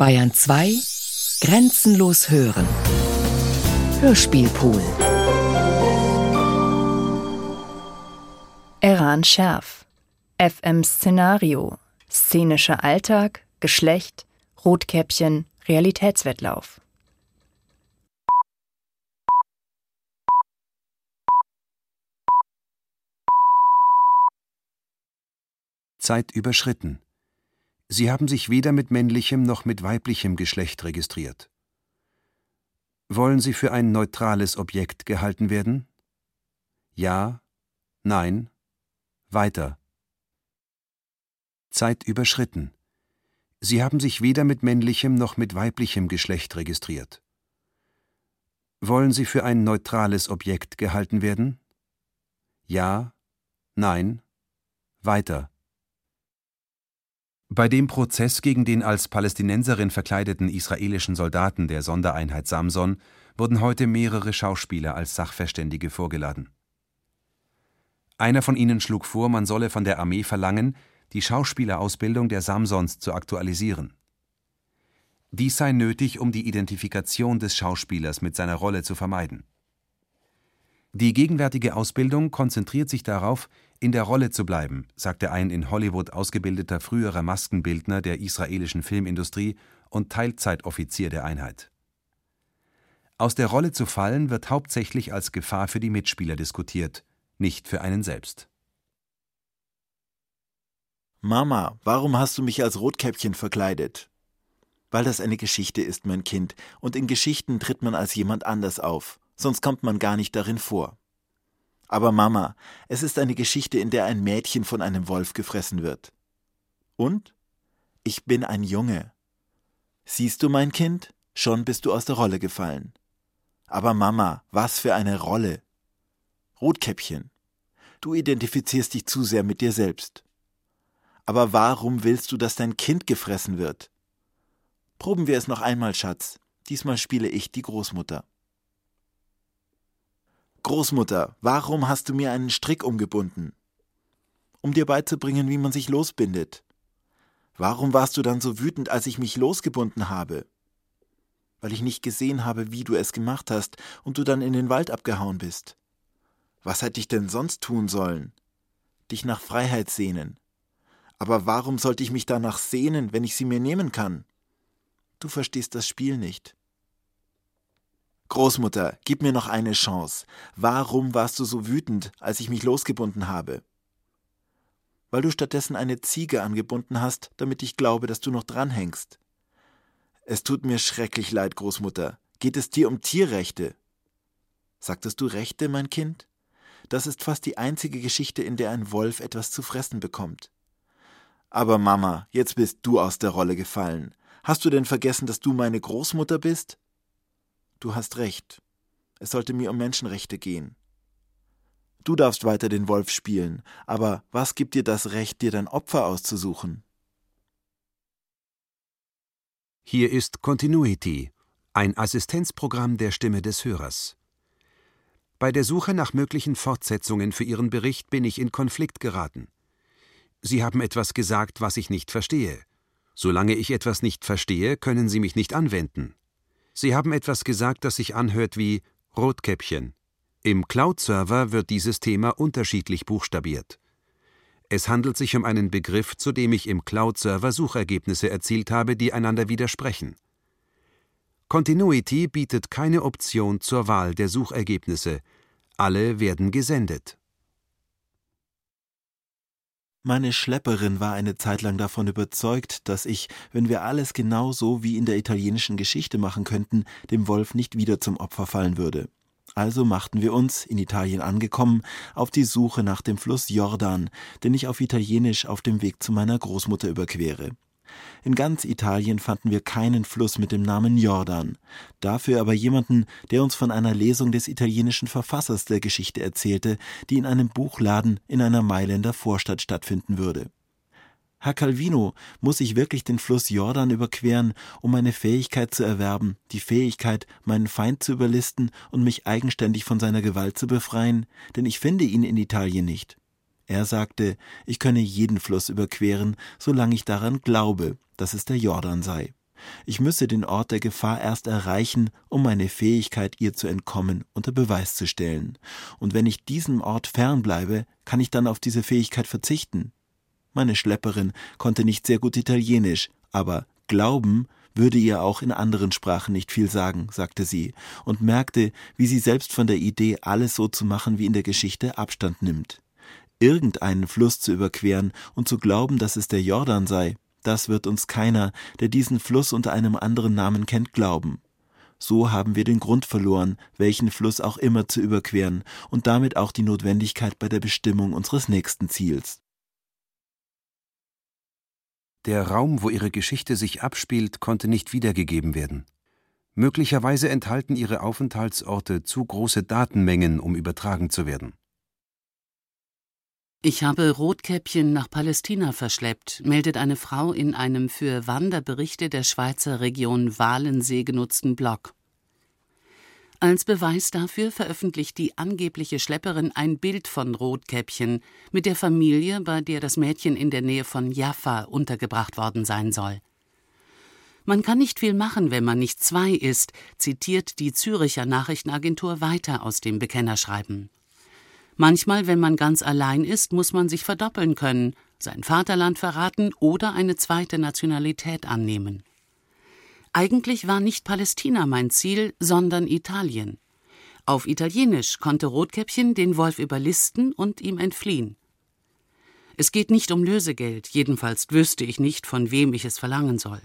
Bayern 2 Grenzenlos hören. Hörspielpool. Eran Schärf. FM Szenario. Szenischer Alltag. Geschlecht. Rotkäppchen. Realitätswettlauf. Zeit überschritten. Sie haben sich weder mit männlichem noch mit weiblichem Geschlecht registriert. Wollen Sie für ein neutrales Objekt gehalten werden? Ja, nein, weiter. Zeit überschritten. Sie haben sich weder mit männlichem noch mit weiblichem Geschlecht registriert. Wollen Sie für ein neutrales Objekt gehalten werden? Ja, nein, weiter. Bei dem Prozess gegen den als Palästinenserin verkleideten israelischen Soldaten der Sondereinheit Samson wurden heute mehrere Schauspieler als Sachverständige vorgeladen. Einer von ihnen schlug vor, man solle von der Armee verlangen, die Schauspielerausbildung der Samsons zu aktualisieren. Dies sei nötig, um die Identifikation des Schauspielers mit seiner Rolle zu vermeiden. Die gegenwärtige Ausbildung konzentriert sich darauf, in der Rolle zu bleiben, sagte ein in Hollywood ausgebildeter früherer Maskenbildner der israelischen Filmindustrie und Teilzeitoffizier der Einheit. Aus der Rolle zu fallen wird hauptsächlich als Gefahr für die Mitspieler diskutiert, nicht für einen selbst. Mama, warum hast du mich als Rotkäppchen verkleidet? Weil das eine Geschichte ist, mein Kind, und in Geschichten tritt man als jemand anders auf, sonst kommt man gar nicht darin vor. Aber Mama, es ist eine Geschichte, in der ein Mädchen von einem Wolf gefressen wird. Und? Ich bin ein Junge. Siehst du, mein Kind? Schon bist du aus der Rolle gefallen. Aber Mama, was für eine Rolle. Rotkäppchen, du identifizierst dich zu sehr mit dir selbst. Aber warum willst du, dass dein Kind gefressen wird? Proben wir es noch einmal, Schatz. Diesmal spiele ich die Großmutter. Großmutter, warum hast du mir einen Strick umgebunden? Um dir beizubringen, wie man sich losbindet. Warum warst du dann so wütend, als ich mich losgebunden habe? Weil ich nicht gesehen habe, wie du es gemacht hast und du dann in den Wald abgehauen bist. Was hätte ich denn sonst tun sollen? Dich nach Freiheit sehnen. Aber warum sollte ich mich danach sehnen, wenn ich sie mir nehmen kann? Du verstehst das Spiel nicht. Großmutter, gib mir noch eine Chance. Warum warst du so wütend, als ich mich losgebunden habe? Weil du stattdessen eine Ziege angebunden hast, damit ich glaube, dass du noch dranhängst. Es tut mir schrecklich leid, Großmutter. Geht es dir um Tierrechte? Sagtest du Rechte, mein Kind? Das ist fast die einzige Geschichte, in der ein Wolf etwas zu fressen bekommt. Aber Mama, jetzt bist du aus der Rolle gefallen. Hast du denn vergessen, dass du meine Großmutter bist? Du hast recht. Es sollte mir um Menschenrechte gehen. Du darfst weiter den Wolf spielen, aber was gibt dir das Recht, dir dein Opfer auszusuchen? Hier ist Continuity, ein Assistenzprogramm der Stimme des Hörers. Bei der Suche nach möglichen Fortsetzungen für Ihren Bericht bin ich in Konflikt geraten. Sie haben etwas gesagt, was ich nicht verstehe. Solange ich etwas nicht verstehe, können Sie mich nicht anwenden. Sie haben etwas gesagt, das sich anhört wie Rotkäppchen. Im Cloud-Server wird dieses Thema unterschiedlich buchstabiert. Es handelt sich um einen Begriff, zu dem ich im Cloud-Server Suchergebnisse erzielt habe, die einander widersprechen. Continuity bietet keine Option zur Wahl der Suchergebnisse. Alle werden gesendet. Meine Schlepperin war eine Zeit lang davon überzeugt, dass ich, wenn wir alles genau so wie in der italienischen Geschichte machen könnten, dem Wolf nicht wieder zum Opfer fallen würde. Also machten wir uns, in Italien angekommen, auf die Suche nach dem Fluss Jordan, den ich auf Italienisch auf dem Weg zu meiner Großmutter überquere. In ganz Italien fanden wir keinen Fluss mit dem Namen Jordan, dafür aber jemanden, der uns von einer Lesung des italienischen Verfassers der Geschichte erzählte, die in einem Buchladen in einer Mailänder Vorstadt stattfinden würde. Herr Calvino, muss ich wirklich den Fluss Jordan überqueren, um eine Fähigkeit zu erwerben, die Fähigkeit, meinen Feind zu überlisten und mich eigenständig von seiner Gewalt zu befreien, denn ich finde ihn in Italien nicht. Er sagte, ich könne jeden Fluss überqueren, solange ich daran glaube, dass es der Jordan sei. Ich müsse den Ort der Gefahr erst erreichen, um meine Fähigkeit, ihr zu entkommen, unter Beweis zu stellen. Und wenn ich diesem Ort fernbleibe, kann ich dann auf diese Fähigkeit verzichten. Meine Schlepperin konnte nicht sehr gut Italienisch, aber glauben würde ihr auch in anderen Sprachen nicht viel sagen, sagte sie, und merkte, wie sie selbst von der Idee, alles so zu machen wie in der Geschichte, Abstand nimmt. Irgendeinen Fluss zu überqueren und zu glauben, dass es der Jordan sei, das wird uns keiner, der diesen Fluss unter einem anderen Namen kennt, glauben. So haben wir den Grund verloren, welchen Fluss auch immer zu überqueren und damit auch die Notwendigkeit bei der Bestimmung unseres nächsten Ziels. Der Raum, wo ihre Geschichte sich abspielt, konnte nicht wiedergegeben werden. Möglicherweise enthalten ihre Aufenthaltsorte zu große Datenmengen, um übertragen zu werden. Ich habe Rotkäppchen nach Palästina verschleppt, meldet eine Frau in einem für Wanderberichte der Schweizer Region Walensee genutzten Blog. Als Beweis dafür veröffentlicht die angebliche Schlepperin ein Bild von Rotkäppchen mit der Familie, bei der das Mädchen in der Nähe von Jaffa untergebracht worden sein soll. Man kann nicht viel machen, wenn man nicht zwei ist, zitiert die Züricher Nachrichtenagentur weiter aus dem Bekennerschreiben. Manchmal, wenn man ganz allein ist, muss man sich verdoppeln können, sein Vaterland verraten oder eine zweite Nationalität annehmen. Eigentlich war nicht Palästina mein Ziel, sondern Italien. Auf Italienisch konnte Rotkäppchen den Wolf überlisten und ihm entfliehen. Es geht nicht um Lösegeld, jedenfalls wüsste ich nicht, von wem ich es verlangen soll.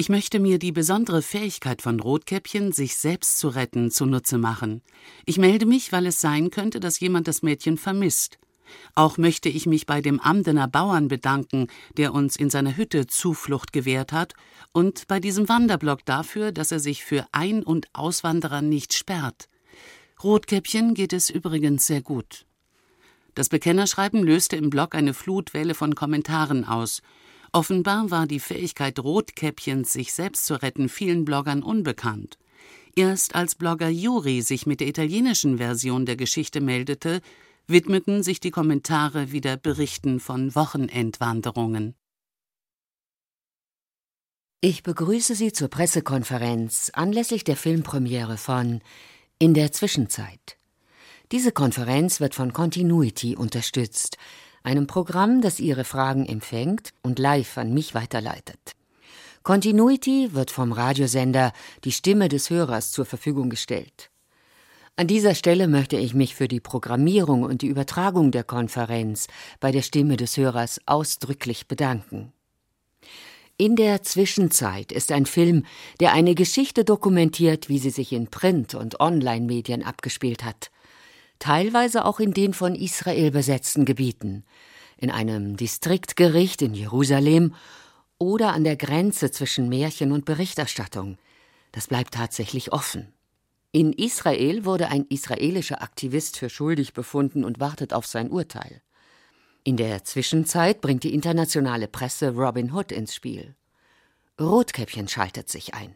Ich möchte mir die besondere Fähigkeit von Rotkäppchen, sich selbst zu retten, zunutze machen. Ich melde mich, weil es sein könnte, dass jemand das Mädchen vermisst. Auch möchte ich mich bei dem Amdener Bauern bedanken, der uns in seiner Hütte Zuflucht gewährt hat, und bei diesem Wanderblock dafür, dass er sich für Ein- und Auswanderer nicht sperrt. Rotkäppchen geht es übrigens sehr gut. Das Bekennerschreiben löste im Blog eine Flutwelle von Kommentaren aus. Offenbar war die Fähigkeit Rotkäppchens, sich selbst zu retten, vielen Bloggern unbekannt. Erst als Blogger Juri sich mit der italienischen Version der Geschichte meldete, widmeten sich die Kommentare wieder Berichten von Wochenendwanderungen. Ich begrüße Sie zur Pressekonferenz anlässlich der Filmpremiere von In der Zwischenzeit. Diese Konferenz wird von Continuity unterstützt, einem Programm, das Ihre Fragen empfängt und live an mich weiterleitet. Continuity wird vom Radiosender Die Stimme des Hörers zur Verfügung gestellt. An dieser Stelle möchte ich mich für die Programmierung und die Übertragung der Konferenz bei der Stimme des Hörers ausdrücklich bedanken. In der Zwischenzeit ist ein Film, der eine Geschichte dokumentiert, wie sie sich in Print- und Online-Medien abgespielt hat teilweise auch in den von Israel besetzten Gebieten, in einem Distriktgericht in Jerusalem oder an der Grenze zwischen Märchen und Berichterstattung. Das bleibt tatsächlich offen. In Israel wurde ein israelischer Aktivist für schuldig befunden und wartet auf sein Urteil. In der Zwischenzeit bringt die internationale Presse Robin Hood ins Spiel. Rotkäppchen schaltet sich ein.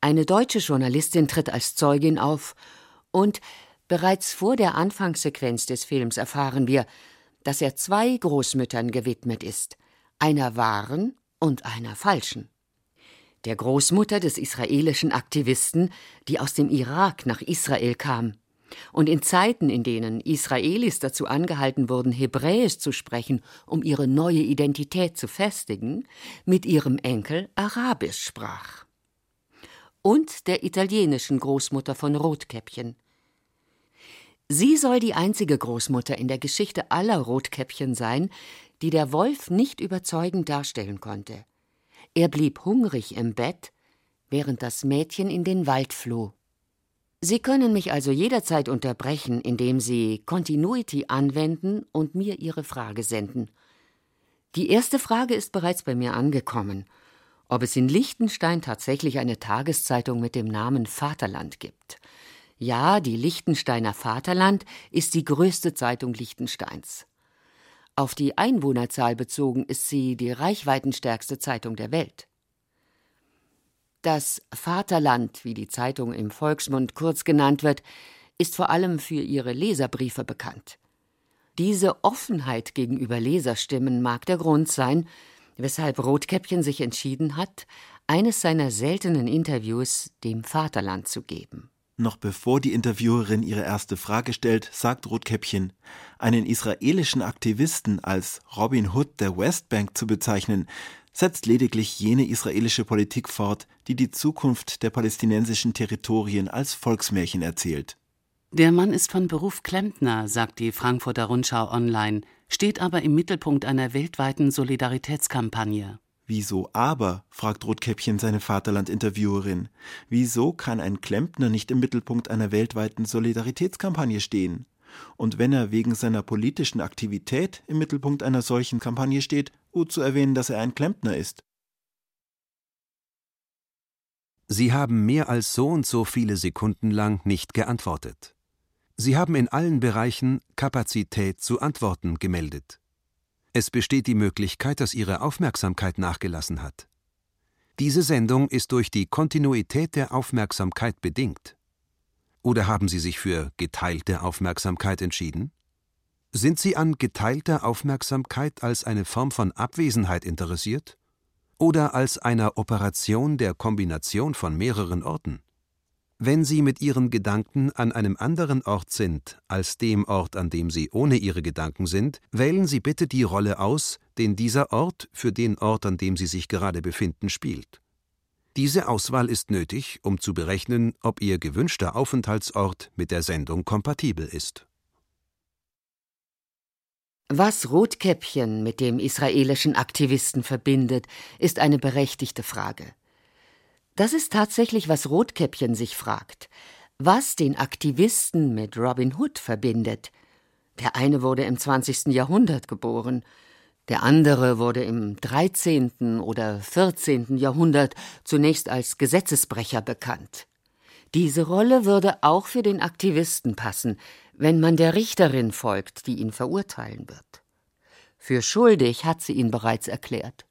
Eine deutsche Journalistin tritt als Zeugin auf und Bereits vor der Anfangssequenz des Films erfahren wir, dass er zwei Großmüttern gewidmet ist, einer wahren und einer falschen. Der Großmutter des israelischen Aktivisten, die aus dem Irak nach Israel kam und in Zeiten, in denen Israelis dazu angehalten wurden, Hebräisch zu sprechen, um ihre neue Identität zu festigen, mit ihrem Enkel Arabisch sprach. Und der italienischen Großmutter von Rotkäppchen, Sie soll die einzige Großmutter in der Geschichte aller Rotkäppchen sein, die der Wolf nicht überzeugend darstellen konnte. Er blieb hungrig im Bett, während das Mädchen in den Wald floh. Sie können mich also jederzeit unterbrechen, indem Sie Continuity anwenden und mir Ihre Frage senden. Die erste Frage ist bereits bei mir angekommen, ob es in Liechtenstein tatsächlich eine Tageszeitung mit dem Namen Vaterland gibt. Ja, die Liechtensteiner Vaterland ist die größte Zeitung Liechtensteins. Auf die Einwohnerzahl bezogen ist sie die reichweitenstärkste Zeitung der Welt. Das Vaterland, wie die Zeitung im Volksmund kurz genannt wird, ist vor allem für ihre Leserbriefe bekannt. Diese Offenheit gegenüber Leserstimmen mag der Grund sein, weshalb Rotkäppchen sich entschieden hat, eines seiner seltenen Interviews dem Vaterland zu geben. Noch bevor die Interviewerin ihre erste Frage stellt, sagt Rotkäppchen, einen israelischen Aktivisten als Robin Hood der Westbank zu bezeichnen, setzt lediglich jene israelische Politik fort, die die Zukunft der palästinensischen Territorien als Volksmärchen erzählt. Der Mann ist von Beruf Klempner, sagt die Frankfurter Rundschau online, steht aber im Mittelpunkt einer weltweiten Solidaritätskampagne. Wieso aber? fragt Rotkäppchen seine Vaterland-Interviewerin. Wieso kann ein Klempner nicht im Mittelpunkt einer weltweiten Solidaritätskampagne stehen? Und wenn er wegen seiner politischen Aktivität im Mittelpunkt einer solchen Kampagne steht, gut zu erwähnen, dass er ein Klempner ist. Sie haben mehr als so und so viele Sekunden lang nicht geantwortet. Sie haben in allen Bereichen Kapazität zu antworten gemeldet. Es besteht die Möglichkeit, dass Ihre Aufmerksamkeit nachgelassen hat. Diese Sendung ist durch die Kontinuität der Aufmerksamkeit bedingt. Oder haben Sie sich für geteilte Aufmerksamkeit entschieden? Sind Sie an geteilter Aufmerksamkeit als eine Form von Abwesenheit interessiert? Oder als einer Operation der Kombination von mehreren Orten? Wenn Sie mit Ihren Gedanken an einem anderen Ort sind als dem Ort, an dem Sie ohne Ihre Gedanken sind, wählen Sie bitte die Rolle aus, den dieser Ort für den Ort, an dem Sie sich gerade befinden, spielt. Diese Auswahl ist nötig, um zu berechnen, ob Ihr gewünschter Aufenthaltsort mit der Sendung kompatibel ist. Was Rotkäppchen mit dem israelischen Aktivisten verbindet, ist eine berechtigte Frage. Das ist tatsächlich, was Rotkäppchen sich fragt. Was den Aktivisten mit Robin Hood verbindet. Der eine wurde im 20. Jahrhundert geboren, der andere wurde im 13. oder 14. Jahrhundert zunächst als Gesetzesbrecher bekannt. Diese Rolle würde auch für den Aktivisten passen, wenn man der Richterin folgt, die ihn verurteilen wird. Für schuldig hat sie ihn bereits erklärt.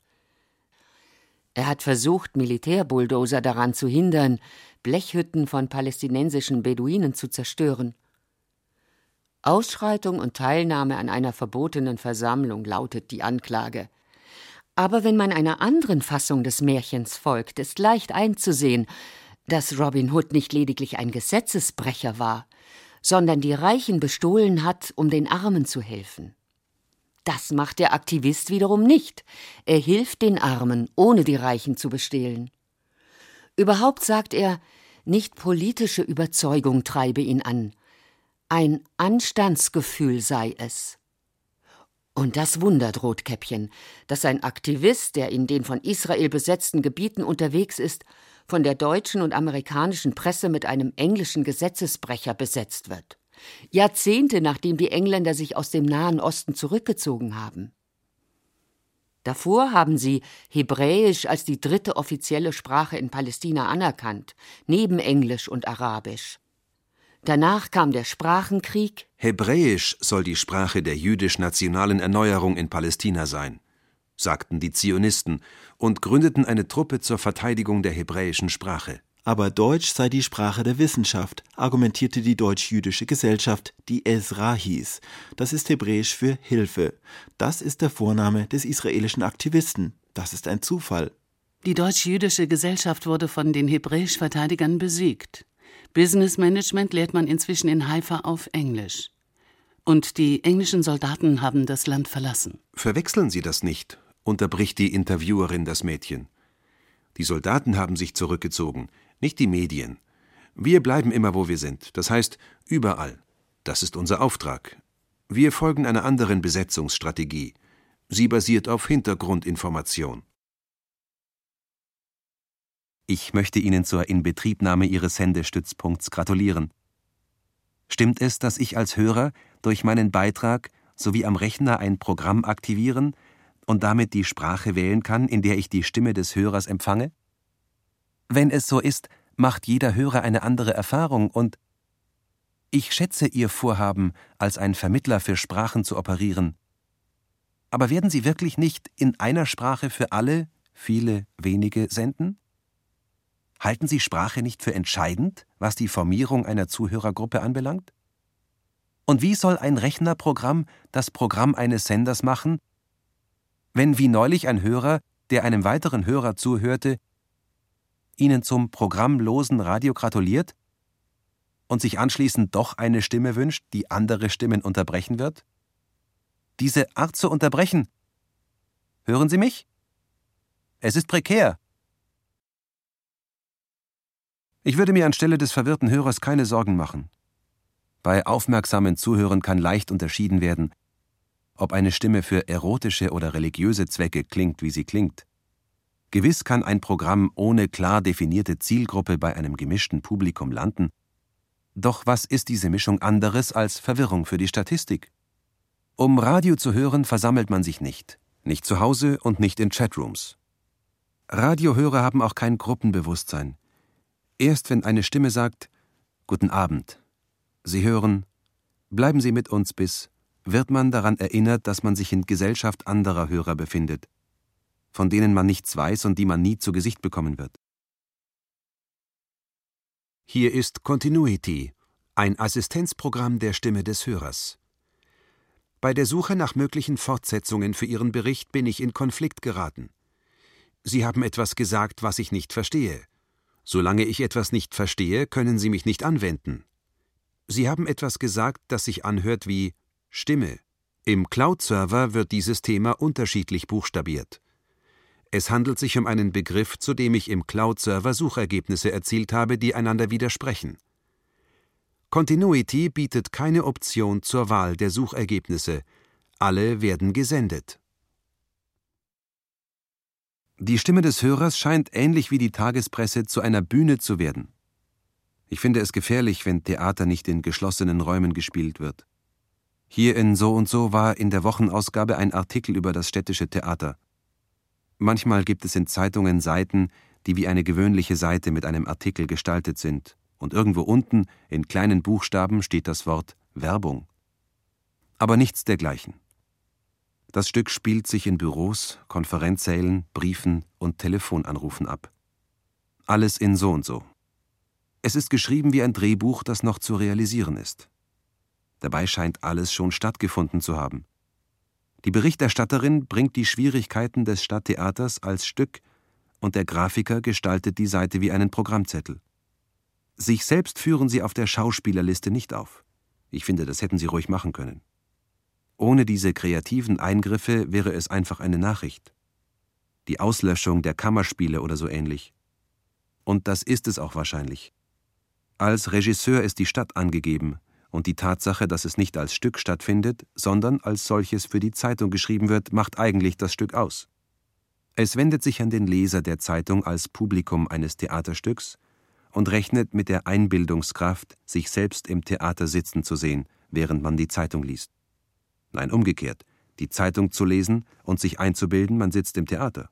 Er hat versucht, Militärbulldozer daran zu hindern, Blechhütten von palästinensischen Beduinen zu zerstören. Ausschreitung und Teilnahme an einer verbotenen Versammlung lautet die Anklage. Aber wenn man einer anderen Fassung des Märchens folgt, ist leicht einzusehen, dass Robin Hood nicht lediglich ein Gesetzesbrecher war, sondern die Reichen bestohlen hat, um den Armen zu helfen. Das macht der Aktivist wiederum nicht. Er hilft den Armen, ohne die Reichen zu bestehlen. Überhaupt sagt er, nicht politische Überzeugung treibe ihn an, ein Anstandsgefühl sei es. Und das wundert Rotkäppchen, dass ein Aktivist, der in den von Israel besetzten Gebieten unterwegs ist, von der deutschen und amerikanischen Presse mit einem englischen Gesetzesbrecher besetzt wird. Jahrzehnte nachdem die Engländer sich aus dem Nahen Osten zurückgezogen haben. Davor haben sie Hebräisch als die dritte offizielle Sprache in Palästina anerkannt, neben Englisch und Arabisch. Danach kam der Sprachenkrieg. Hebräisch soll die Sprache der jüdisch-nationalen Erneuerung in Palästina sein, sagten die Zionisten und gründeten eine Truppe zur Verteidigung der hebräischen Sprache. Aber Deutsch sei die Sprache der Wissenschaft, argumentierte die deutsch-jüdische Gesellschaft, die Ezra hieß. Das ist hebräisch für Hilfe. Das ist der Vorname des israelischen Aktivisten. Das ist ein Zufall. Die deutsch-jüdische Gesellschaft wurde von den Hebräisch-Verteidigern besiegt. Business Management lehrt man inzwischen in Haifa auf Englisch. Und die englischen Soldaten haben das Land verlassen. Verwechseln Sie das nicht, unterbricht die Interviewerin das Mädchen. Die Soldaten haben sich zurückgezogen nicht die Medien. Wir bleiben immer, wo wir sind, das heißt überall. Das ist unser Auftrag. Wir folgen einer anderen Besetzungsstrategie. Sie basiert auf Hintergrundinformation. Ich möchte Ihnen zur Inbetriebnahme Ihres Sendestützpunkts gratulieren. Stimmt es, dass ich als Hörer durch meinen Beitrag sowie am Rechner ein Programm aktivieren und damit die Sprache wählen kann, in der ich die Stimme des Hörers empfange? Wenn es so ist, macht jeder Hörer eine andere Erfahrung und ich schätze Ihr Vorhaben, als ein Vermittler für Sprachen zu operieren. Aber werden Sie wirklich nicht in einer Sprache für alle, viele, wenige senden? Halten Sie Sprache nicht für entscheidend, was die Formierung einer Zuhörergruppe anbelangt? Und wie soll ein Rechnerprogramm das Programm eines Senders machen, Wenn wie neulich ein Hörer, der einem weiteren Hörer zuhörte, Ihnen zum programmlosen Radio gratuliert und sich anschließend doch eine Stimme wünscht, die andere Stimmen unterbrechen wird? Diese Art zu unterbrechen. Hören Sie mich? Es ist prekär. Ich würde mir anstelle des verwirrten Hörers keine Sorgen machen. Bei aufmerksamen Zuhörern kann leicht unterschieden werden, ob eine Stimme für erotische oder religiöse Zwecke klingt, wie sie klingt. Gewiss kann ein Programm ohne klar definierte Zielgruppe bei einem gemischten Publikum landen. Doch was ist diese Mischung anderes als Verwirrung für die Statistik? Um Radio zu hören, versammelt man sich nicht. Nicht zu Hause und nicht in Chatrooms. Radiohörer haben auch kein Gruppenbewusstsein. Erst wenn eine Stimme sagt Guten Abend, Sie hören Bleiben Sie mit uns bis, wird man daran erinnert, dass man sich in Gesellschaft anderer Hörer befindet von denen man nichts weiß und die man nie zu Gesicht bekommen wird. Hier ist Continuity, ein Assistenzprogramm der Stimme des Hörers. Bei der Suche nach möglichen Fortsetzungen für Ihren Bericht bin ich in Konflikt geraten. Sie haben etwas gesagt, was ich nicht verstehe. Solange ich etwas nicht verstehe, können Sie mich nicht anwenden. Sie haben etwas gesagt, das sich anhört wie Stimme. Im Cloud-Server wird dieses Thema unterschiedlich buchstabiert. Es handelt sich um einen Begriff, zu dem ich im Cloud-Server Suchergebnisse erzielt habe, die einander widersprechen. Continuity bietet keine Option zur Wahl der Suchergebnisse. Alle werden gesendet. Die Stimme des Hörers scheint ähnlich wie die Tagespresse zu einer Bühne zu werden. Ich finde es gefährlich, wenn Theater nicht in geschlossenen Räumen gespielt wird. Hier in So und so war in der Wochenausgabe ein Artikel über das städtische Theater. Manchmal gibt es in Zeitungen Seiten, die wie eine gewöhnliche Seite mit einem Artikel gestaltet sind, und irgendwo unten in kleinen Buchstaben steht das Wort Werbung. Aber nichts dergleichen. Das Stück spielt sich in Büros, Konferenzsälen, Briefen und Telefonanrufen ab. Alles in so und so. Es ist geschrieben wie ein Drehbuch, das noch zu realisieren ist. Dabei scheint alles schon stattgefunden zu haben. Die Berichterstatterin bringt die Schwierigkeiten des Stadttheaters als Stück und der Grafiker gestaltet die Seite wie einen Programmzettel. Sich selbst führen sie auf der Schauspielerliste nicht auf. Ich finde, das hätten sie ruhig machen können. Ohne diese kreativen Eingriffe wäre es einfach eine Nachricht. Die Auslöschung der Kammerspiele oder so ähnlich. Und das ist es auch wahrscheinlich. Als Regisseur ist die Stadt angegeben, und die Tatsache, dass es nicht als Stück stattfindet, sondern als solches für die Zeitung geschrieben wird, macht eigentlich das Stück aus. Es wendet sich an den Leser der Zeitung als Publikum eines Theaterstücks und rechnet mit der Einbildungskraft, sich selbst im Theater sitzen zu sehen, während man die Zeitung liest. Nein, umgekehrt, die Zeitung zu lesen und sich einzubilden, man sitzt im Theater.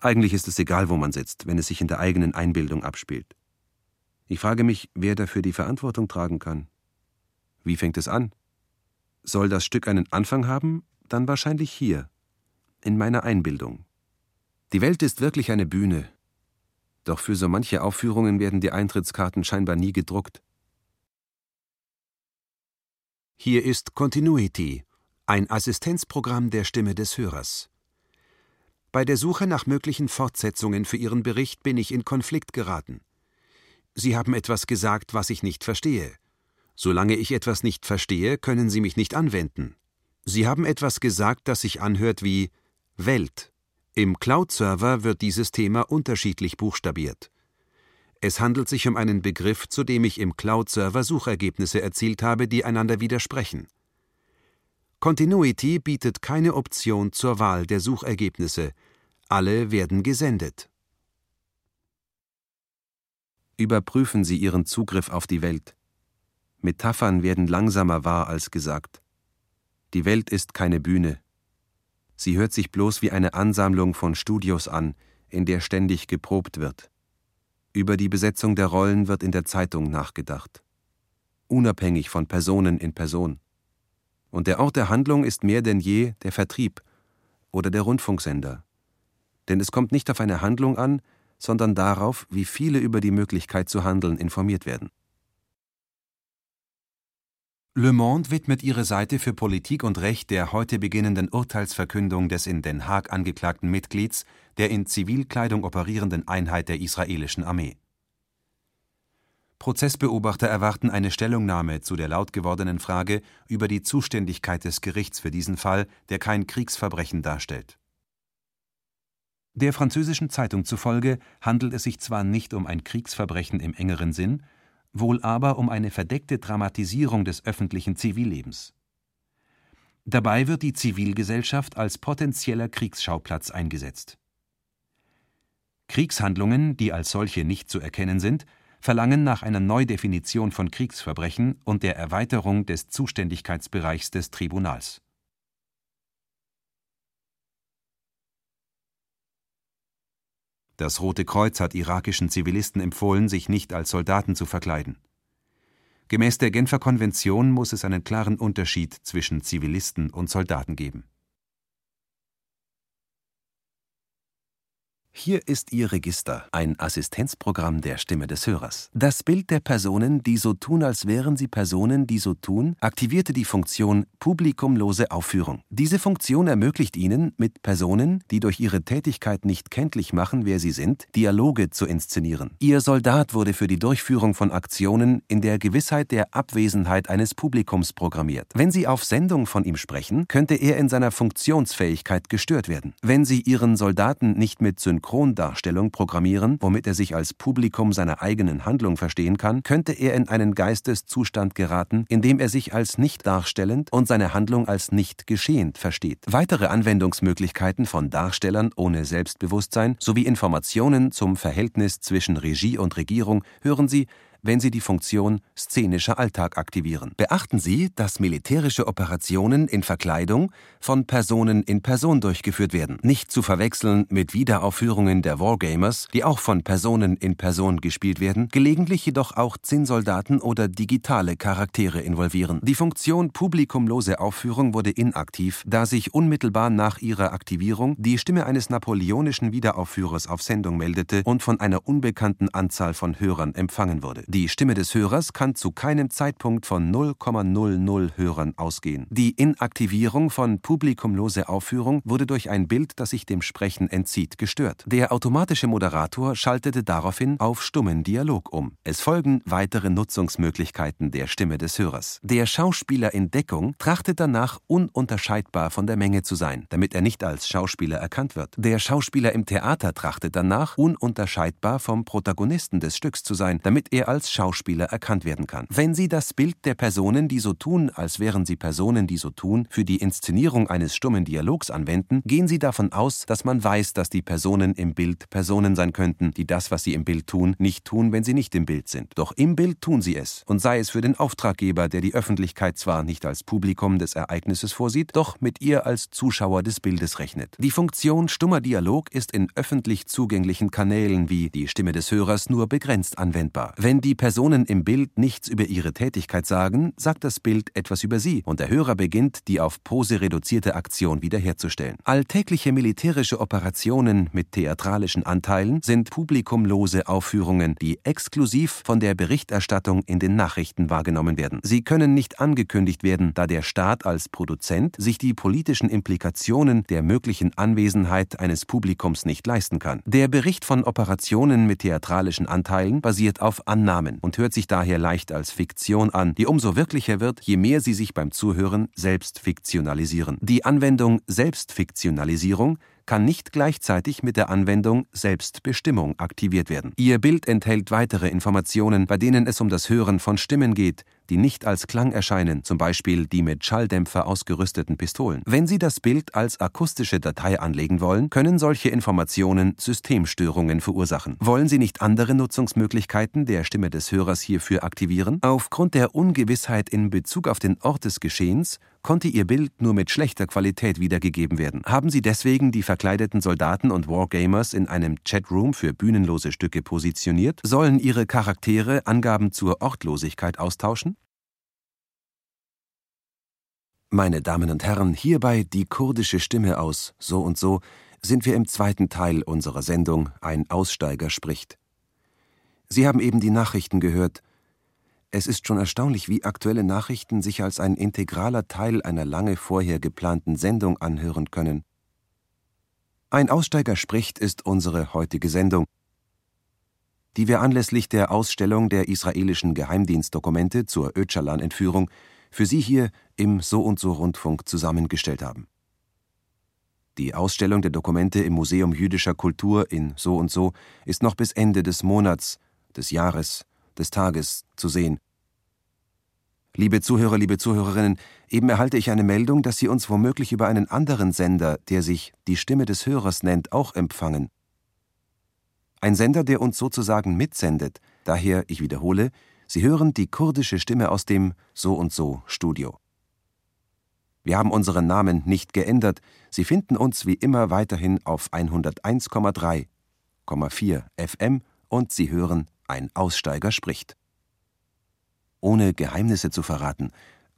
Eigentlich ist es egal, wo man sitzt, wenn es sich in der eigenen Einbildung abspielt. Ich frage mich, wer dafür die Verantwortung tragen kann. Wie fängt es an? Soll das Stück einen Anfang haben? Dann wahrscheinlich hier, in meiner Einbildung. Die Welt ist wirklich eine Bühne. Doch für so manche Aufführungen werden die Eintrittskarten scheinbar nie gedruckt. Hier ist Continuity, ein Assistenzprogramm der Stimme des Hörers. Bei der Suche nach möglichen Fortsetzungen für Ihren Bericht bin ich in Konflikt geraten. Sie haben etwas gesagt, was ich nicht verstehe. Solange ich etwas nicht verstehe, können Sie mich nicht anwenden. Sie haben etwas gesagt, das sich anhört wie Welt. Im Cloud-Server wird dieses Thema unterschiedlich buchstabiert. Es handelt sich um einen Begriff, zu dem ich im Cloud-Server Suchergebnisse erzielt habe, die einander widersprechen. Continuity bietet keine Option zur Wahl der Suchergebnisse. Alle werden gesendet. Überprüfen Sie Ihren Zugriff auf die Welt. Metaphern werden langsamer wahr als gesagt. Die Welt ist keine Bühne. Sie hört sich bloß wie eine Ansammlung von Studios an, in der ständig geprobt wird. Über die Besetzung der Rollen wird in der Zeitung nachgedacht. Unabhängig von Personen in Person. Und der Ort der Handlung ist mehr denn je der Vertrieb oder der Rundfunksender. Denn es kommt nicht auf eine Handlung an, sondern darauf, wie viele über die Möglichkeit zu handeln informiert werden. Le Monde widmet ihre Seite für Politik und Recht der heute beginnenden Urteilsverkündung des in Den Haag angeklagten Mitglieds der in Zivilkleidung operierenden Einheit der israelischen Armee. Prozessbeobachter erwarten eine Stellungnahme zu der laut gewordenen Frage über die Zuständigkeit des Gerichts für diesen Fall, der kein Kriegsverbrechen darstellt. Der französischen Zeitung zufolge handelt es sich zwar nicht um ein Kriegsverbrechen im engeren Sinn, wohl aber um eine verdeckte Dramatisierung des öffentlichen Zivillebens. Dabei wird die Zivilgesellschaft als potenzieller Kriegsschauplatz eingesetzt. Kriegshandlungen, die als solche nicht zu erkennen sind, verlangen nach einer Neudefinition von Kriegsverbrechen und der Erweiterung des Zuständigkeitsbereichs des Tribunals. Das Rote Kreuz hat irakischen Zivilisten empfohlen, sich nicht als Soldaten zu verkleiden. Gemäß der Genfer Konvention muss es einen klaren Unterschied zwischen Zivilisten und Soldaten geben Hier ist Ihr Register, ein Assistenzprogramm der Stimme des Hörers. Das Bild der Personen, die so tun, als wären sie Personen, die so tun, aktivierte die Funktion Publikumlose Aufführung. Diese Funktion ermöglicht Ihnen, mit Personen, die durch ihre Tätigkeit nicht kenntlich machen, wer sie sind, Dialoge zu inszenieren. Ihr Soldat wurde für die Durchführung von Aktionen in der Gewissheit der Abwesenheit eines Publikums programmiert. Wenn Sie auf Sendung von ihm sprechen, könnte er in seiner Funktionsfähigkeit gestört werden. Wenn Sie Ihren Soldaten nicht mit Synchron Synchrondarstellung programmieren, womit er sich als Publikum seiner eigenen Handlung verstehen kann, könnte er in einen Geisteszustand geraten, in dem er sich als nicht darstellend und seine Handlung als nicht geschehend versteht. Weitere Anwendungsmöglichkeiten von Darstellern ohne Selbstbewusstsein sowie Informationen zum Verhältnis zwischen Regie und Regierung hören Sie wenn Sie die Funktion szenischer Alltag aktivieren. Beachten Sie, dass militärische Operationen in Verkleidung von Personen in Person durchgeführt werden, nicht zu verwechseln mit Wiederaufführungen der Wargamers, die auch von Personen in Person gespielt werden, gelegentlich jedoch auch Zinnsoldaten oder digitale Charaktere involvieren. Die Funktion publikumlose Aufführung wurde inaktiv, da sich unmittelbar nach ihrer Aktivierung die Stimme eines napoleonischen Wiederaufführers auf Sendung meldete und von einer unbekannten Anzahl von Hörern empfangen wurde. Die Stimme des Hörers kann zu keinem Zeitpunkt von 0,00 Hörern ausgehen. Die Inaktivierung von publikumlose Aufführung wurde durch ein Bild, das sich dem Sprechen entzieht, gestört. Der automatische Moderator schaltete daraufhin auf stummen Dialog um. Es folgen weitere Nutzungsmöglichkeiten der Stimme des Hörers. Der Schauspieler in Deckung trachtet danach, ununterscheidbar von der Menge zu sein, damit er nicht als Schauspieler erkannt wird. Der Schauspieler im Theater trachtet danach, ununterscheidbar vom Protagonisten des Stücks zu sein, damit er als als Schauspieler erkannt werden kann. Wenn Sie das Bild der Personen, die so tun, als wären sie Personen, die so tun, für die Inszenierung eines stummen Dialogs anwenden, gehen Sie davon aus, dass man weiß, dass die Personen im Bild Personen sein könnten, die das, was sie im Bild tun, nicht tun, wenn sie nicht im Bild sind. Doch im Bild tun sie es. Und sei es für den Auftraggeber, der die Öffentlichkeit zwar nicht als Publikum des Ereignisses vorsieht, doch mit ihr als Zuschauer des Bildes rechnet. Die Funktion stummer Dialog ist in öffentlich zugänglichen Kanälen wie die Stimme des Hörers nur begrenzt anwendbar. Wenn die die Personen im Bild nichts über ihre Tätigkeit sagen, sagt das Bild etwas über sie und der Hörer beginnt, die auf Pose reduzierte Aktion wiederherzustellen. Alltägliche militärische Operationen mit theatralischen Anteilen sind publikumlose Aufführungen, die exklusiv von der Berichterstattung in den Nachrichten wahrgenommen werden. Sie können nicht angekündigt werden, da der Staat als Produzent sich die politischen Implikationen der möglichen Anwesenheit eines Publikums nicht leisten kann. Der Bericht von Operationen mit theatralischen Anteilen basiert auf Annahmen Namen und hört sich daher leicht als Fiktion an, die umso wirklicher wird, je mehr sie sich beim Zuhören selbst fiktionalisieren. Die Anwendung Selbstfiktionalisierung kann nicht gleichzeitig mit der Anwendung Selbstbestimmung aktiviert werden. Ihr Bild enthält weitere Informationen, bei denen es um das Hören von Stimmen geht, die nicht als Klang erscheinen, zum Beispiel die mit Schalldämpfer ausgerüsteten Pistolen. Wenn Sie das Bild als akustische Datei anlegen wollen, können solche Informationen Systemstörungen verursachen. Wollen Sie nicht andere Nutzungsmöglichkeiten der Stimme des Hörers hierfür aktivieren? Aufgrund der Ungewissheit in Bezug auf den Ort des Geschehens konnte Ihr Bild nur mit schlechter Qualität wiedergegeben werden. Haben Sie deswegen die verkleideten Soldaten und Wargamers in einem Chatroom für bühnenlose Stücke positioniert? Sollen Ihre Charaktere Angaben zur Ortlosigkeit austauschen? Meine Damen und Herren, hierbei die kurdische Stimme aus So und so sind wir im zweiten Teil unserer Sendung Ein Aussteiger spricht. Sie haben eben die Nachrichten gehört. Es ist schon erstaunlich, wie aktuelle Nachrichten sich als ein integraler Teil einer lange vorher geplanten Sendung anhören können. Ein Aussteiger spricht ist unsere heutige Sendung, die wir anlässlich der Ausstellung der israelischen Geheimdienstdokumente zur Öcalan-Entführung für Sie hier im So und So Rundfunk zusammengestellt haben. Die Ausstellung der Dokumente im Museum jüdischer Kultur in So und So ist noch bis Ende des Monats, des Jahres, des Tages zu sehen. Liebe Zuhörer, liebe Zuhörerinnen, eben erhalte ich eine Meldung, dass Sie uns womöglich über einen anderen Sender, der sich die Stimme des Hörers nennt, auch empfangen. Ein Sender, der uns sozusagen mitsendet. Daher, ich wiederhole, Sie hören die kurdische Stimme aus dem So und So Studio. Wir haben unseren Namen nicht geändert. Sie finden uns wie immer weiterhin auf 101,3,4 FM und Sie hören Ein Aussteiger spricht. Ohne Geheimnisse zu verraten,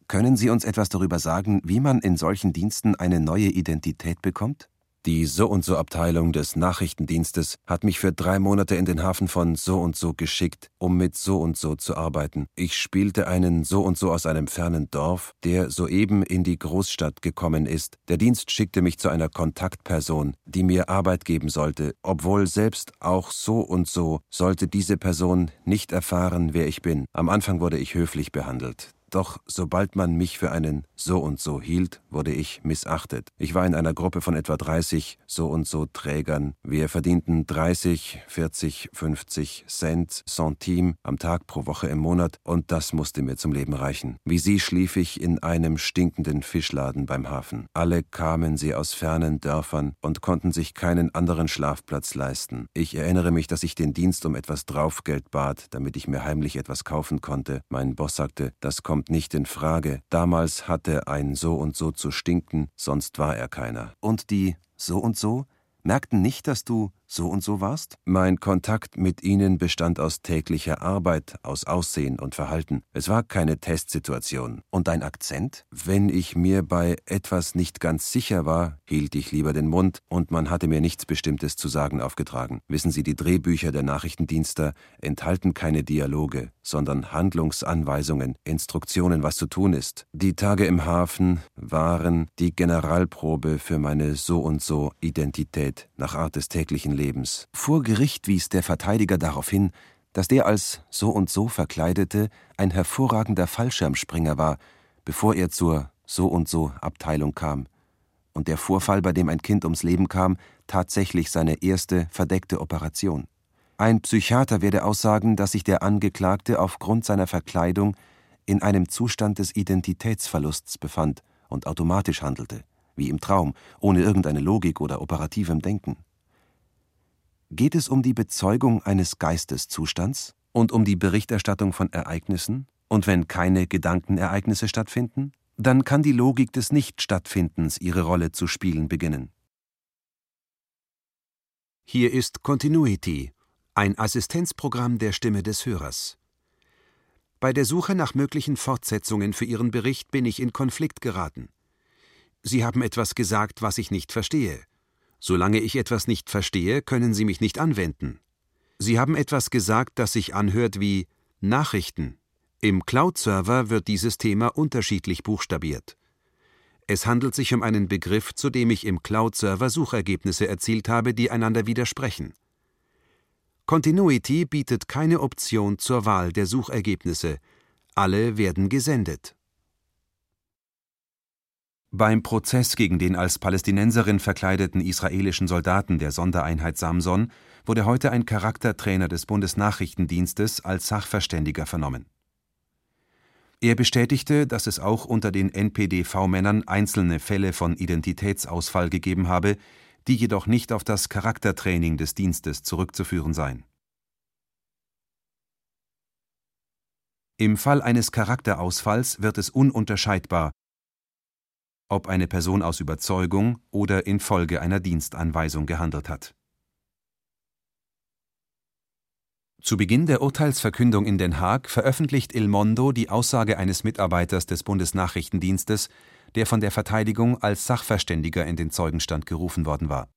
können Sie uns etwas darüber sagen, wie man in solchen Diensten eine neue Identität bekommt? Die So-und-so-Abteilung des Nachrichtendienstes hat mich für drei Monate in den Hafen von So-und-so geschickt, um mit So-und-so zu arbeiten. Ich spielte einen So-und-so aus einem fernen Dorf, der soeben in die Großstadt gekommen ist. Der Dienst schickte mich zu einer Kontaktperson, die mir Arbeit geben sollte, obwohl selbst auch So-und-so sollte diese Person nicht erfahren, wer ich bin. Am Anfang wurde ich höflich behandelt. Doch sobald man mich für einen so und so hielt, wurde ich missachtet. Ich war in einer Gruppe von etwa 30 so und so Trägern. Wir verdienten 30, 40, 50 Cent Centime am Tag pro Woche im Monat und das musste mir zum Leben reichen. Wie sie schlief ich in einem stinkenden Fischladen beim Hafen. Alle kamen sie aus fernen Dörfern und konnten sich keinen anderen Schlafplatz leisten. Ich erinnere mich, dass ich den Dienst um etwas Draufgeld bat, damit ich mir heimlich etwas kaufen konnte. Mein Boss sagte, das kommt kommt nicht in Frage. Damals hatte ein so und so zu stinken, sonst war er keiner. Und die so und so merkten nicht, dass du so und so warst? Mein Kontakt mit ihnen bestand aus täglicher Arbeit, aus Aussehen und Verhalten. Es war keine Testsituation. Und dein Akzent? Wenn ich mir bei etwas nicht ganz sicher war, hielt ich lieber den Mund und man hatte mir nichts Bestimmtes zu sagen aufgetragen. Wissen Sie, die Drehbücher der Nachrichtendienste enthalten keine Dialoge, sondern Handlungsanweisungen, Instruktionen, was zu tun ist. Die Tage im Hafen waren die Generalprobe für meine so und so Identität nach Art des täglichen Lebens. Lebens. Vor Gericht wies der Verteidiger darauf hin, dass der als so und so verkleidete ein hervorragender Fallschirmspringer war, bevor er zur so und so Abteilung kam. Und der Vorfall, bei dem ein Kind ums Leben kam, tatsächlich seine erste verdeckte Operation. Ein Psychiater werde aussagen, dass sich der Angeklagte aufgrund seiner Verkleidung in einem Zustand des Identitätsverlusts befand und automatisch handelte, wie im Traum, ohne irgendeine Logik oder operativem Denken. Geht es um die Bezeugung eines Geisteszustands und um die Berichterstattung von Ereignissen? Und wenn keine Gedankenereignisse stattfinden? Dann kann die Logik des Nichtstattfindens ihre Rolle zu spielen beginnen. Hier ist Continuity, ein Assistenzprogramm der Stimme des Hörers. Bei der Suche nach möglichen Fortsetzungen für Ihren Bericht bin ich in Konflikt geraten. Sie haben etwas gesagt, was ich nicht verstehe. Solange ich etwas nicht verstehe, können Sie mich nicht anwenden. Sie haben etwas gesagt, das sich anhört wie Nachrichten. Im Cloud-Server wird dieses Thema unterschiedlich buchstabiert. Es handelt sich um einen Begriff, zu dem ich im Cloud-Server Suchergebnisse erzielt habe, die einander widersprechen. Continuity bietet keine Option zur Wahl der Suchergebnisse. Alle werden gesendet. Beim Prozess gegen den als Palästinenserin verkleideten israelischen Soldaten der Sondereinheit Samson wurde heute ein Charaktertrainer des Bundesnachrichtendienstes als Sachverständiger vernommen. Er bestätigte, dass es auch unter den NPDV-Männern einzelne Fälle von Identitätsausfall gegeben habe, die jedoch nicht auf das Charaktertraining des Dienstes zurückzuführen seien. Im Fall eines Charakterausfalls wird es ununterscheidbar, ob eine Person aus Überzeugung oder infolge einer Dienstanweisung gehandelt hat. Zu Beginn der Urteilsverkündung in Den Haag veröffentlicht Il Mondo die Aussage eines Mitarbeiters des Bundesnachrichtendienstes, der von der Verteidigung als Sachverständiger in den Zeugenstand gerufen worden war.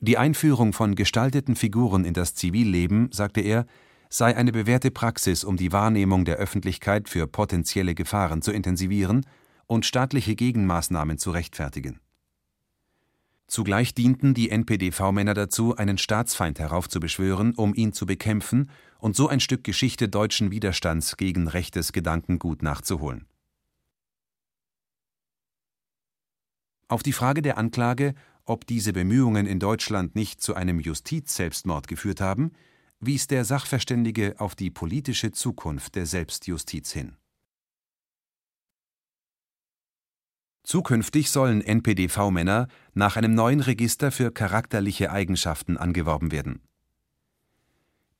Die Einführung von gestalteten Figuren in das Zivilleben, sagte er, sei eine bewährte Praxis, um die Wahrnehmung der Öffentlichkeit für potenzielle Gefahren zu intensivieren und staatliche Gegenmaßnahmen zu rechtfertigen. Zugleich dienten die NPDV-Männer dazu, einen Staatsfeind heraufzubeschwören, um ihn zu bekämpfen und so ein Stück Geschichte deutschen Widerstands gegen rechtes Gedankengut nachzuholen. Auf die Frage der Anklage, ob diese Bemühungen in Deutschland nicht zu einem Justizselbstmord geführt haben, wies der Sachverständige auf die politische Zukunft der Selbstjustiz hin. Zukünftig sollen NPDV-Männer nach einem neuen Register für charakterliche Eigenschaften angeworben werden.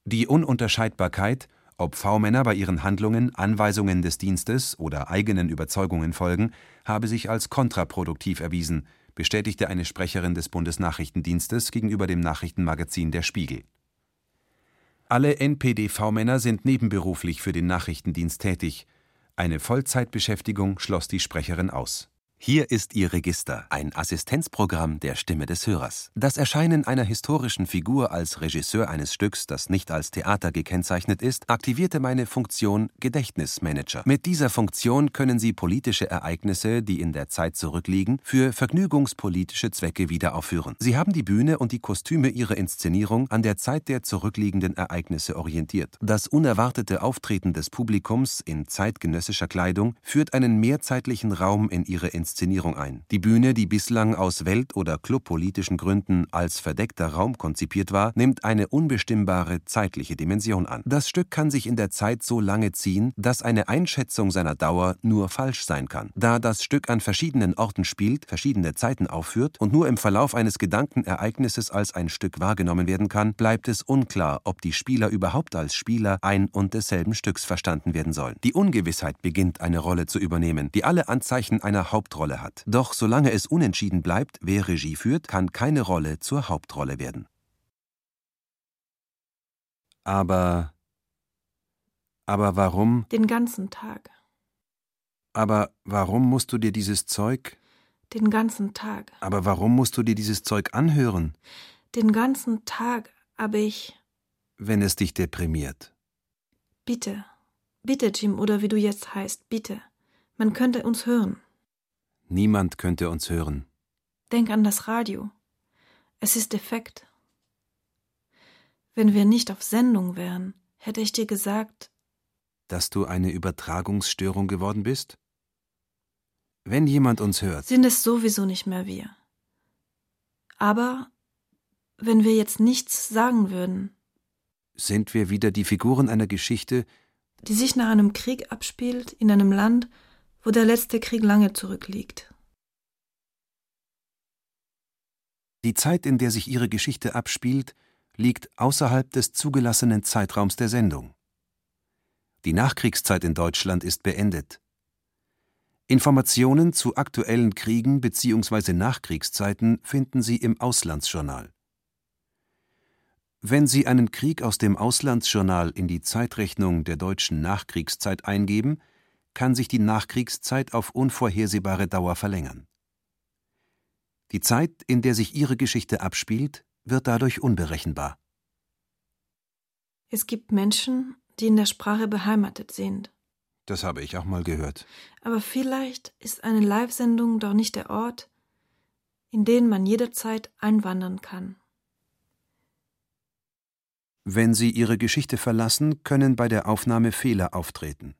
Die Ununterscheidbarkeit, ob V-Männer bei ihren Handlungen Anweisungen des Dienstes oder eigenen Überzeugungen folgen, habe sich als kontraproduktiv erwiesen, bestätigte eine Sprecherin des Bundesnachrichtendienstes gegenüber dem Nachrichtenmagazin Der Spiegel. Alle NPDV-Männer sind nebenberuflich für den Nachrichtendienst tätig. Eine Vollzeitbeschäftigung schloss die Sprecherin aus hier ist Ihr Register, ein Assistenzprogramm der Stimme des Hörers. Das Erscheinen einer historischen Figur als Regisseur eines Stücks, das nicht als Theater gekennzeichnet ist, aktivierte meine Funktion Gedächtnismanager. Mit dieser Funktion können Sie politische Ereignisse, die in der Zeit zurückliegen, für vergnügungspolitische Zwecke wieder aufführen. Sie haben die Bühne und die Kostüme Ihrer Inszenierung an der Zeit der zurückliegenden Ereignisse orientiert. Das unerwartete Auftreten des Publikums in zeitgenössischer Kleidung führt einen mehrzeitlichen Raum in Ihre Inszenierung Inszenierung ein. Die Bühne, die bislang aus welt- oder clubpolitischen Gründen als verdeckter Raum konzipiert war, nimmt eine unbestimmbare zeitliche Dimension an. Das Stück kann sich in der Zeit so lange ziehen, dass eine Einschätzung seiner Dauer nur falsch sein kann. Da das Stück an verschiedenen Orten spielt, verschiedene Zeiten aufführt und nur im Verlauf eines Gedankenereignisses als ein Stück wahrgenommen werden kann, bleibt es unklar, ob die Spieler überhaupt als Spieler ein und desselben Stücks verstanden werden sollen. Die Ungewissheit beginnt eine Rolle zu übernehmen, die alle Anzeichen einer Hauptrolle Hauptrolle hat. Doch solange es unentschieden bleibt, wer Regie führt, kann keine Rolle zur Hauptrolle werden. Aber. Aber warum? Den ganzen Tag. Aber warum musst du dir dieses Zeug? Den ganzen Tag. Aber warum musst du dir dieses Zeug anhören? Den ganzen Tag, aber ich. Wenn es dich deprimiert. Bitte. Bitte, Jim, oder wie du jetzt heißt, bitte. Man könnte uns hören. Niemand könnte uns hören. Denk an das Radio. Es ist defekt. Wenn wir nicht auf Sendung wären, hätte ich dir gesagt, dass du eine Übertragungsstörung geworden bist? Wenn jemand uns hört, sind es sowieso nicht mehr wir. Aber wenn wir jetzt nichts sagen würden, sind wir wieder die Figuren einer Geschichte, die sich nach einem Krieg abspielt in einem Land, wo der letzte Krieg lange zurückliegt. Die Zeit, in der sich ihre Geschichte abspielt, liegt außerhalb des zugelassenen Zeitraums der Sendung. Die Nachkriegszeit in Deutschland ist beendet. Informationen zu aktuellen Kriegen bzw. Nachkriegszeiten finden Sie im Auslandsjournal. Wenn Sie einen Krieg aus dem Auslandsjournal in die Zeitrechnung der deutschen Nachkriegszeit eingeben, kann sich die Nachkriegszeit auf unvorhersehbare Dauer verlängern. Die Zeit, in der sich ihre Geschichte abspielt, wird dadurch unberechenbar. Es gibt Menschen, die in der Sprache beheimatet sind. Das habe ich auch mal gehört. Aber vielleicht ist eine Live-Sendung doch nicht der Ort, in den man jederzeit einwandern kann. Wenn Sie Ihre Geschichte verlassen, können bei der Aufnahme Fehler auftreten.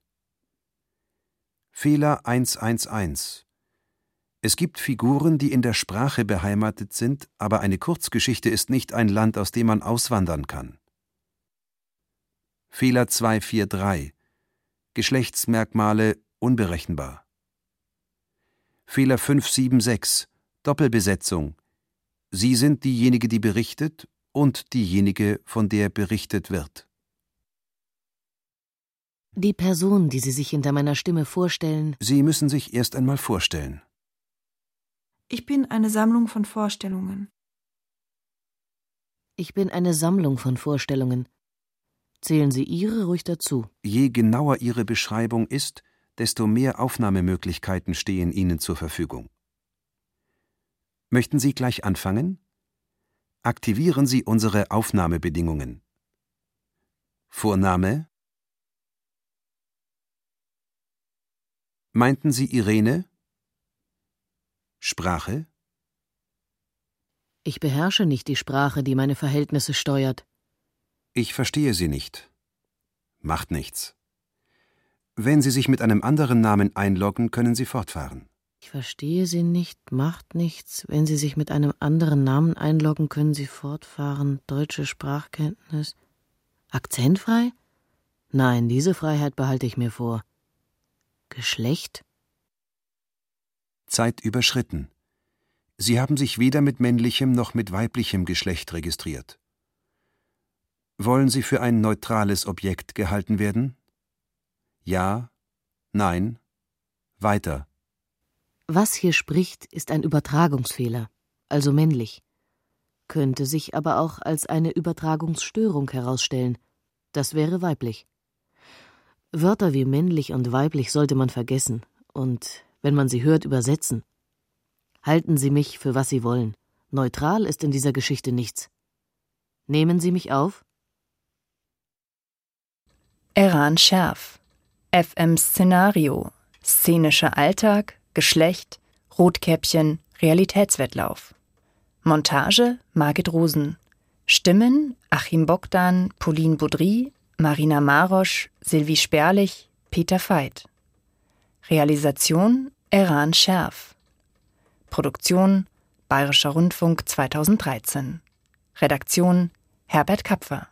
Fehler 111 Es gibt Figuren, die in der Sprache beheimatet sind, aber eine Kurzgeschichte ist nicht ein Land, aus dem man auswandern kann. Fehler 243 Geschlechtsmerkmale unberechenbar. Fehler 576 Doppelbesetzung Sie sind diejenige, die berichtet und diejenige, von der berichtet wird. Die Person, die Sie sich hinter meiner Stimme vorstellen. Sie müssen sich erst einmal vorstellen. Ich bin eine Sammlung von Vorstellungen. Ich bin eine Sammlung von Vorstellungen. Zählen Sie Ihre ruhig dazu. Je genauer Ihre Beschreibung ist, desto mehr Aufnahmemöglichkeiten stehen Ihnen zur Verfügung. Möchten Sie gleich anfangen? Aktivieren Sie unsere Aufnahmebedingungen. Vorname? Meinten Sie Irene? Sprache? Ich beherrsche nicht die Sprache, die meine Verhältnisse steuert. Ich verstehe Sie nicht. Macht nichts. Wenn Sie sich mit einem anderen Namen einloggen, können Sie fortfahren. Ich verstehe Sie nicht, macht nichts. Wenn Sie sich mit einem anderen Namen einloggen, können Sie fortfahren. Deutsche Sprachkenntnis. Akzentfrei? Nein, diese Freiheit behalte ich mir vor. Geschlecht? Zeit überschritten. Sie haben sich weder mit männlichem noch mit weiblichem Geschlecht registriert. Wollen Sie für ein neutrales Objekt gehalten werden? Ja, nein, weiter. Was hier spricht, ist ein Übertragungsfehler, also männlich. Könnte sich aber auch als eine Übertragungsstörung herausstellen. Das wäre weiblich. Wörter wie männlich und weiblich sollte man vergessen und, wenn man sie hört, übersetzen. Halten Sie mich für was Sie wollen. Neutral ist in dieser Geschichte nichts. Nehmen Sie mich auf? Eran Scherf. FM Szenario. Szenischer Alltag. Geschlecht. Rotkäppchen. Realitätswettlauf. Montage Margit Rosen. Stimmen Achim Bogdan, Pauline Baudry, Marina Marosch, Sylvie Sperlich, Peter Veit. Realisation Eran Scherf. Produktion Bayerischer Rundfunk 2013. Redaktion Herbert Kapfer